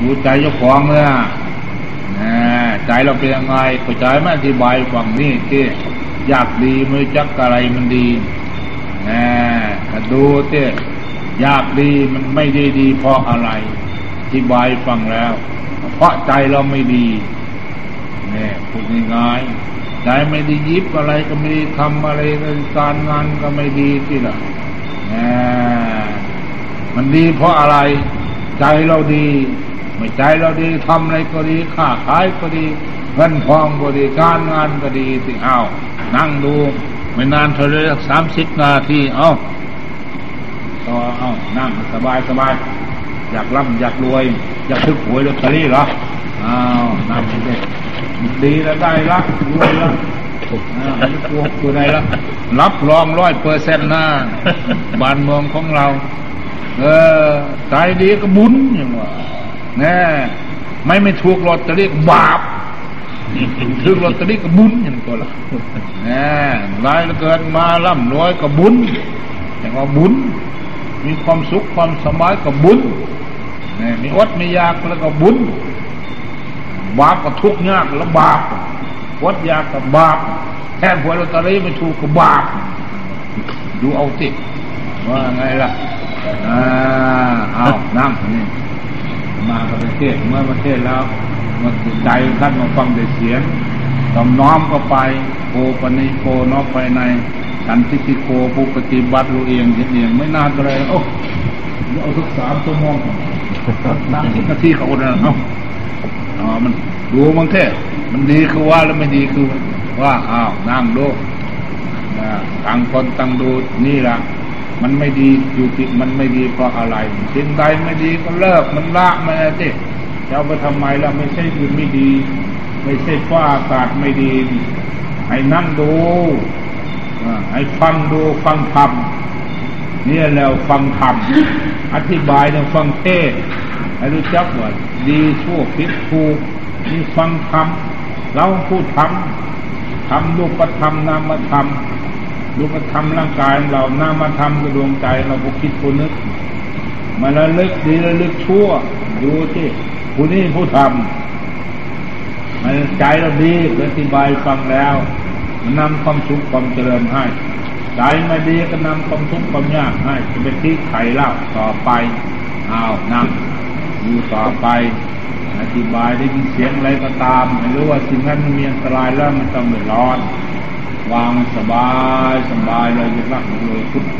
ดูใจเจ้าของเลยนะใจเราเป็นยังไงเข้าใจไหมอธิบายฝั่งนี้ที่ อยากดีไม่จักอะไรมันดีนะดูเต้อยากดีมันไม่ได้ดีเพราะอะไรอธิบายฟังแล้ว เพราะใจเราไม่ดีเนี่ยพูดง่ายใจไม่ได้ยิบอะไรก็ไม่ได้ทำอะไรการงานก็ไม่ดีที่ละมันดีเพราะอะไร ใจเราดี ไม่ใจเราดีทำอะไรก็ดีค้าขายก็ดี เงินทองก็ดีการงานก็ดีสิเอานั่งดูไม่นานเท่าไรสามสิบนาทีเอาต่อเอานั่งสบายสบายอยากร่ำอยากรวย อยากทึกหวยลอตเตอรี่เหรออ้าวนั่งไปดีแล้วได้ละรวยละไม่กลัวตัวใดละรับรองร้อยเปอร์เซ็นต์หน้าบ้านเมืองของเรา เออใจดีก็บุญอย่างว่าแน่ไม่ไม่ถูกลอตเตอรี่บาป ถึงลอตเตอรี่ก็บุญอย่างตัวละแน่รายเกินมาล่ำรวยก็บุญอย่างว่าบุญ มีความสุขความสบายก็บุญนี่มีอดมียากแล้วก็บุญบาปก็ทุกข์ยากแลำบากวัดยากกับบาปแค่หวยลอตเตอรี่ไม่ถูกกับบาปดูเอาติว่าไงล่ะอ่าเอานั่งนี่ มาประเทศเมื่อประเทศแล้วมันใจท่านมาฟังได้เสียงตอมน้อมก็ไปโกปนิโกน้อมไปในกันทิติโกผู้ปฏิบัติรู้เองเห็นเองไม่นานเลยโอ้เอาทุกสามชั่วโมงนั่งสิบนาทีเขาเนี่ยเนาะอ๋อมันดูมันแค่มันดีคือว่าแล้วไม่ดีคือว่าอ้าวนั่งดูต่างคนต่างดูนี่แหละ มันไม่ดีอยู่ที่มันไม่ดีเพราะอะไรสิ่งใดไม่ดีก็เลิกมันละมันอะไรที่จะเอาไปทำไมล่ะไม่ใช่อื่นไม่ดี ไม่ใช่ฟ้าอากาศไม่ดีให้นั่งดูให้ฟังดูฟังธรรมนี่แล้วฟังธรรมอธิบายเนี่ยฟังเทศให้รู้จักว่าดีชั่วผิดถูกนี่ฟังธรรมเราพูดธรรมทำรูปธรรมนามธรรม รูปธรรมร่างกายเรานามธรรมคือดวงใจเราก็คิดผู้นึกมันระลึกดีระลึกชั่วดูที่ผู้นี้ผู้ทำมันใจเราดีอธิบายฟังแล้วมันนำความสุขความเจริญให้ใจไม่ดีก็นำความทุกข์ความยากให้จะเป็นที่ไขเล่าต่อไปอ้าวนั่งอยู่ต่อไป อธิบายได้ยินเสียงอะไรก็ตามไม่รู้ว่าสิ่งนั้นมันมีอันตรายแล้วมันต้องเดือดร้อน วางสบายสบายเลยจะรักเลยพุทโธ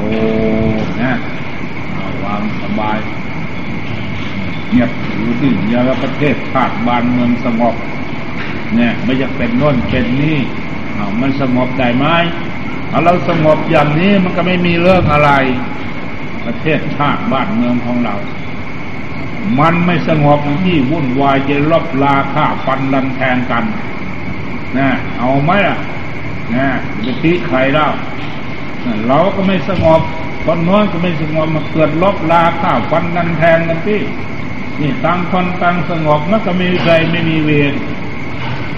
นะวางสบายเงียบอยู่ที่ยาประเทศชาติบ้านเมืองสงบเนี่ยไม่จะเป็นโน่นเป็นนี่เอามันสงบได้ไหมถ้าเราสงบอย่างนี้มันก็ไม่มีเรื่องอะไร ประเทศชาติบ้านเมืองของเรา มันไม่สงบที่วุ่นวายจะลบลาฆ่าฟันลันแทงกันนะเอาไหมล่ะ นะจะตีใครแล้วเราก็ไม่สงบคนน้อยก็ไม่สงบมาเกิดลบลาฆ่าวฟันลันแทงกันที่นี่ต่างคนต่างสงบมันก็ไม่มีใครไม่มีเวร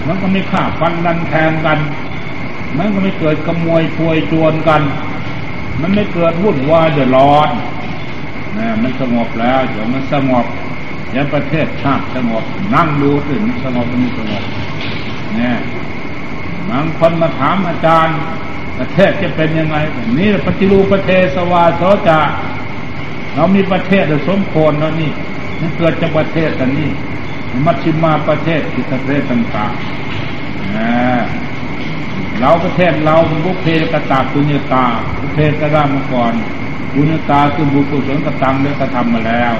มันก็ไม่ฆ่าฟันลันแทงกัน มันก็ไม่เกิดขโมยพวยจวนกัน มันไม่เกิดวุ่นวายเดือดร้อนนะมันสงบแล้วเดี๋ยวมันสงบยันประเทศชาติสงบนั่งดูถึงสงบมันสงบเนี่ย บางคนมาถามอาจารย์ ประเทศจะเป็นยังไงนี่ปฏิรูปประเทศสวาสจะเรามีประเทศสมควรแล้วนี่มันเกิดจากประเทศกันนี่มัชชิมาประเทศที่ประเทศต่างๆเราประเทศเราบุเพกตาปุญญาตาบุเพกระมาก่อนปุญญตาคือบุกุศลกตังได้กระทำมาแล้ว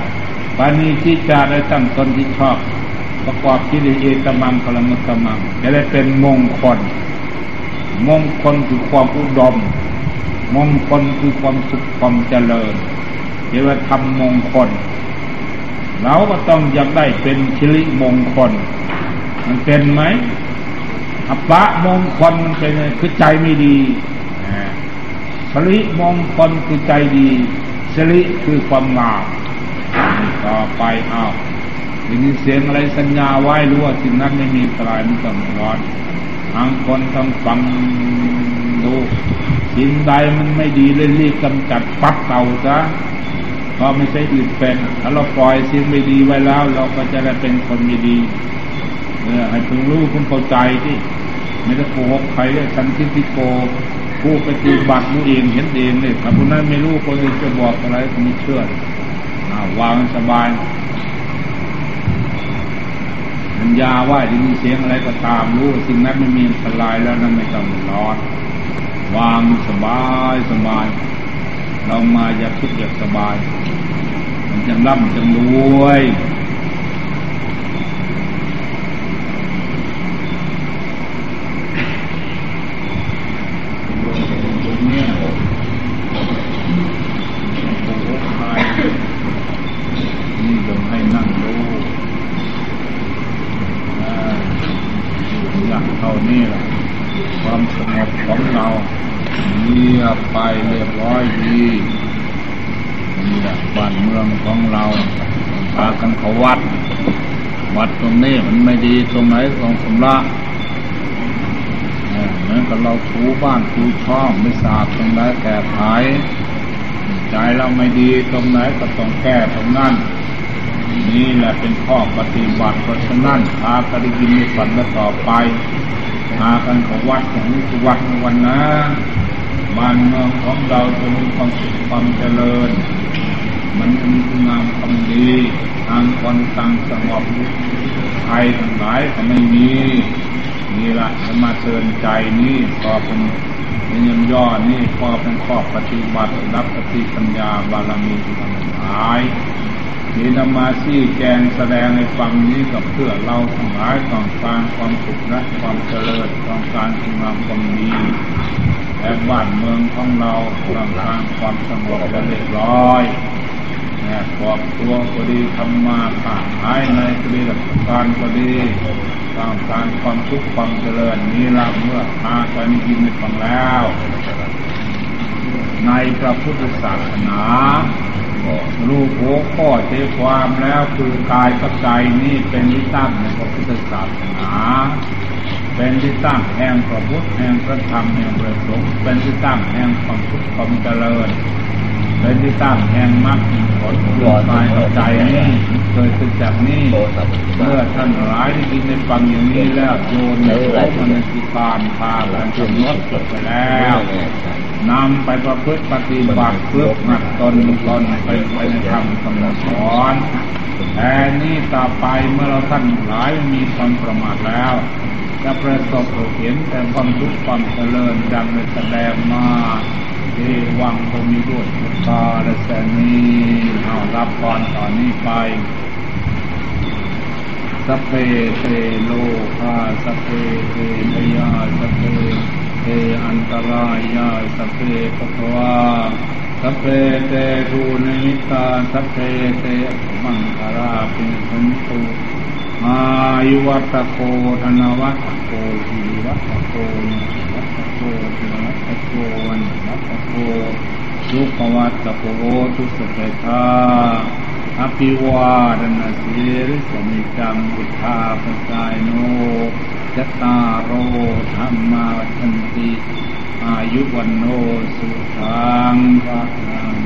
ปานีที่จะได้ตั้งตนที่ชอบ ประกอบกิเลสเอกมังพลังมุตมังจะได้เป็นมงคล มงคลคือความอุดม มงคลคือความสุขความเจริญเรียกว่าทำมงคล เราก็ต้องอยากได้เป็นชิริมงคล มันเป็นไหมอัปะมงคลมันเป็นคือใจไม่ดีสริมงคลคือใจดีสริคือความงามต่อไปเอา มีเสียงอะไรสัญญาไว้รู้ว่าสิ่งนั้นไม่มีตรายมันต้องร้อนทางคนต้องฟังดูสิ่งใดมันไม่ดีเลยรีบกำจัดปัดเต่าซะก็ไม่ใช่อื่นเป็น ถ้าเราปล่อยสิ่งไม่ดีไว้แล้ว เราก็จะได้เป็นคนไม่ดีเออให้พึงรู้คุณเข้าใจที่ไม่ได้โกหกใครเลยฉันคิดที่โกผู้ปฏิบัติรู้เองเห็นเองเลยถ้าคนนั้นไม่รู้คนอื่นจะบอกอะไรก็ไม่เชื่อวางสบาย มันยาว่าจะมีเสียงอะไรก็ตามรู้สิ่งนั้นไม่มีอันตรายแล้วนั่นไม่ต้องร้อนวางสบายสบาย เรามาอยากคิดอยากสบาย มันจะร่ำจะรวยนี่แหละความสงบของเราเงียบไปเรียบร้อยดีนี่แหละบ้านเมืองของเราพากันเขาวัด วัดตรงนี้มันไม่ดี ตรงไหนของสมระเหมือนกับเราถูบ้านถูช่องไม่สะอาดตรงไหนแก้ไขใจเราไม่ดีตรงไหนก็ต้องแก้ตรงนั้นนี่แหละเป็นข้อปฏิบัติเพราะฉะนั้นพากันยินในฝันและต่อไปพากันของวัดของนี้คือวัดในวันนะบ้านเมืองของเราจะมีความสุขความเจริญ มันจะมีคุณงามความดีทางคนต่างสงบ ใครทั้งหลายก็ไม่มีนี่ละจะมาเตือนใจนี่พอเป็นเป็นยมย่อนี่พอเป็นข้อปฏิบัติรับปฏิปัญญาบารมีทั้งหลายที่นำมาชี้แจงแสดงในฟังนี้กับเพื่อเราทั้งหลายต้องการความสุขและความเจริญต้องการคุณงามความดีและบ้านเมืองของเราต้องการความสงบและเรียบร้อย ครอบครัวก็ดีทำมาค้าขายในก็ดีการก็ดีต้องการความทุกข์ความเจริญนี้เราเมื่อพากันยินฟังแล้ว ในพระพุทธศาสนารูปหัวข้อใจความแล้วคือกายกับใจนี่เป็นที่ตั้งในพระพุทธศาสนา เป็นที่ตั้งแห่งพระพุทธแห่งพระธรรมแห่งพระสงฆ์เป็นที่ตั้งแห่งความทุกข์ความเจริญ เป็นที่ตั้งแห่งมรรคผลรวมกายใจนี่เกิดขึ้นจากนี้เมื่อท่านหลายได้ยินได้ฟังอย่างนี้แล้วโยนโสมันสิการพากันกำหนดไปแล้วนำไปประพฤติปฏิบัติเพื่อหัดตนตนไปไปในธรรมคำสอนแต่นี้ต่อไปเมื่อเราท่านหลายมีความประมาทแล้วจะประสบเห็นแต่ความทุกข์ความเจริญดังในแสดงมา เทวังคงมีด้วยพุทธาและแสนีเอารับพรตอนนี้ไป สเพเตโลกาสเพเตพยาสเพเตอันตรายาสเพปะวาสเพเตทูนิมิตาสเพเตมังคาราปิสันตุอายุวัตโกธนวัตโกหิวัตโกวัต โกหิวัตโกนวัตโกสุขวัตตโกทุสเปทาอภิวาดนาสีริสมิจังบุทธาปกายโนจตารโรธรรมาทันติ อายุวันโนสุขังพระนัง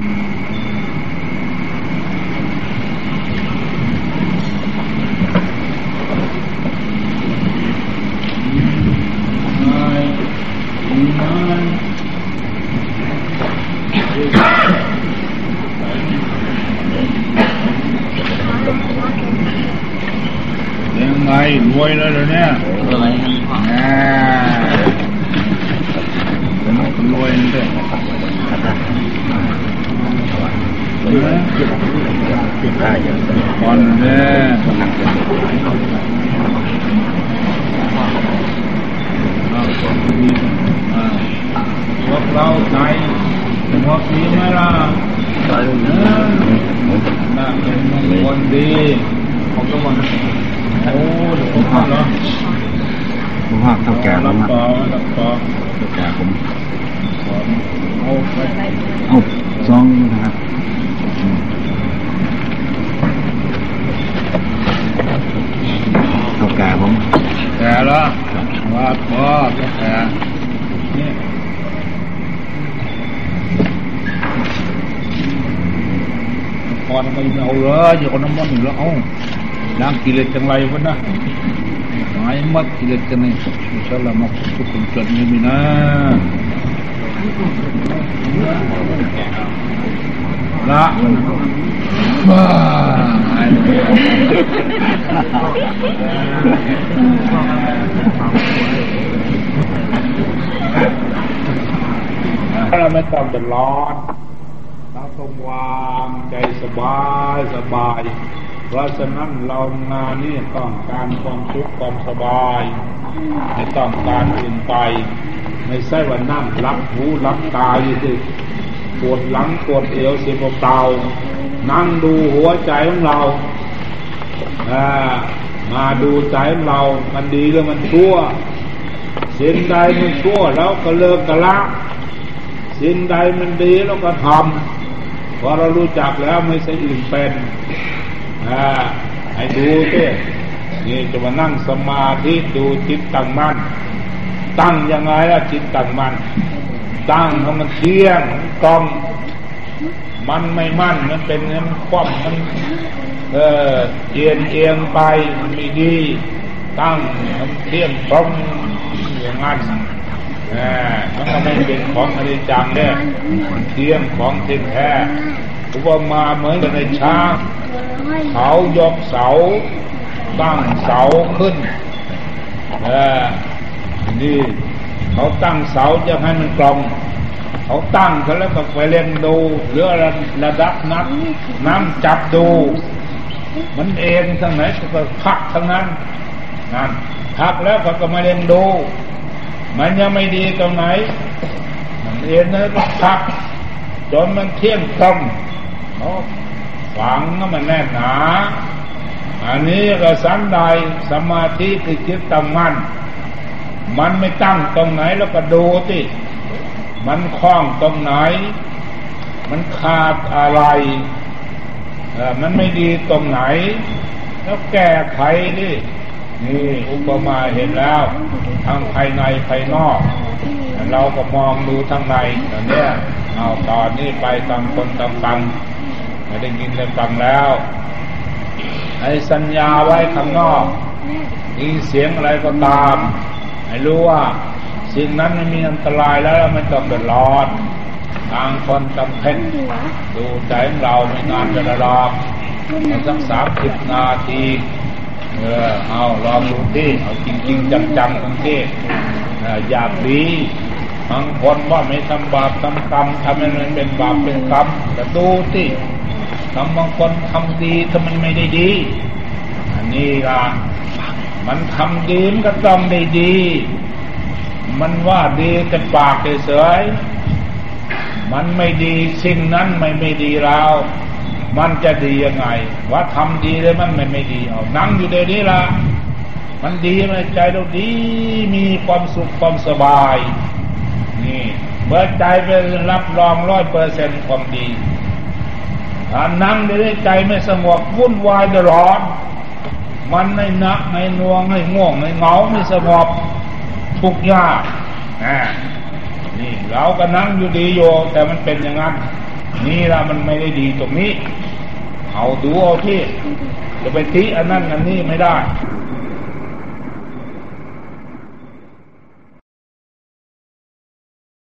ยังไงรวยแล้วเหรอเนี่ย อะไรนะพ่อ แหมรวยเลยเออ ติดได้ยัง ก่อนเลยเอาดีอ่าพวกเราใจพวกนี้ไหมล่ะเออน่าเป็นมงคลดี ของทุกคนโอ้ดี๋ยวผมเหรอผมว่าเท่าแก่ผรัมบอะต่อรับต่อเท่าแก่ผมเอาเอาซองนะครับเท่าแก่ผมแก่แล้วว่าพอแก่นี่ก่อนไมเอาเลยอยู่คนน้ำมันอยู่แล้วเอา ล้างกิเลสจังไรวะนะหายมัดกิเลสจังเลยอินชาอัลลอฮ์มาทุกคนจดนี้มีนะละบ้าเราไม่ต้องเดือดร้อนเราต้องวางใจสบายสบาย เพราะฉะนั้นเรางานนี้ต้องการความสุขความสบาย ไม่ต้องการอื่นไป ไม่ใช่ว่านั่งรับหูรับตาอยู่สิปวดหลังปวดเอวเสียเปล่านั่งดูหัวใจของเราอ่ามาดูใจของเรา มันดีหรือมันชั่วสิ่งใดมันชั่วแล้วก็เลิกกะละสิ่งใดมันดีแล้วก็ทำพอเรารู้จักแล้วไม่ใช่อื่นเป็น ให้ดูสินี่จะมานั่งสมาธิดูจิตตั้งมั่น ตั้งยังไงล่ะจิตตั้งมั่น ตั้งให้มันเที่ยงกลมมันไม่มั่นมันเป็นมันคว่ำมันเออเอียงเอียงไปมันไม่ดีตั้งมันเที่ยงตรงอย่างนั้นแหมมันก็ไม่เป็นของอนิจจังเนี่ยเที่ยงของเที่ยงแท้ อุปมาเหมือนกับในช้างเขายกเสา ตั้งเสาขึ้นอนี่เขาตั้งเสาจะให้มันตรงเขาตั้งเขาแล้วก็ไปเล่นดูหรือระระดับน้ำน้ำจับดู มันเองทางไหนก็พักทางนั้นนั่นพักแล้วเขาก็มาเล่นดู มันยังไม่ดีตรงไหน มันเองนะก็พักจนมันเที่ยงตรง เขาฝังก็มันแน่นหนา อันนี้ก็สันใดสมาธิคือจิตตั้งมั่น มันไม่ตั้งตรงไหนแล้วก็ดูที่มันคล้องตรงไหน มันขาดอะไรมันไม่ดีตรงไหน แล้วแก้ไขดินี่อุปมาเห็นแล้วทั้งภายในภายนอก เราก็มองดูทั้งในตอนเนี้ยเอาตอนนี้ไปตามคนตามฟัง ไม่ได้ยินได้ฟังแล้วให้สัญญาไว้ข้างนอกมีเสียงอะไรก็ตามให้รู้ว่าสิ่งนั้นไม่มีอันตรายแล้วไม่ต้องเดือดร้อนทางคนจำเป็นดูใจของเราไม่นานจะระลอกสักสามสิบนาทีเออเอาลองดูที่เอาจริงๆจังๆทั้งที่อยากดีบางคนว่าไม่ทำบาปทำกรรมทำให้มันเป็นบาปเป็นกรรมแต่ดูที่ ทำบางคนทำดีถ้ามันไม่ได้ดี อันนี้ล่ะ มันทำดีมันก็ต้องได้ดี มันว่าดีแต่ปากเฉยมันไม่ดีสิ่งนั้นไม่ไม่ดีเรามันจะดียังไง ว่าทำดีเลยมันไม่ไม่ดีเอานั่งอยู่เดี๋ยวนี้ละมันดีไหมใจเราดีมีความสุขความสบาย นี่เมื่อใจไปรับรองร้อยเปอร์เซ็นต์ความดี ถ้านั่งได้ใจไม่สงบวุ่นวายตลอด มันไม่นักไม่นวงไม่ง่วงไม่เหงาไม่สงบทุกข์ยากนะนี่เราก็นั่งอยู่ดีโยแต่มันเป็นอย่างนั้น นี่ละมันไม่ได้ดีตรงนี้ เอาดูเอาที่จะไปตีอันนั้นอันนี้ไม่ได้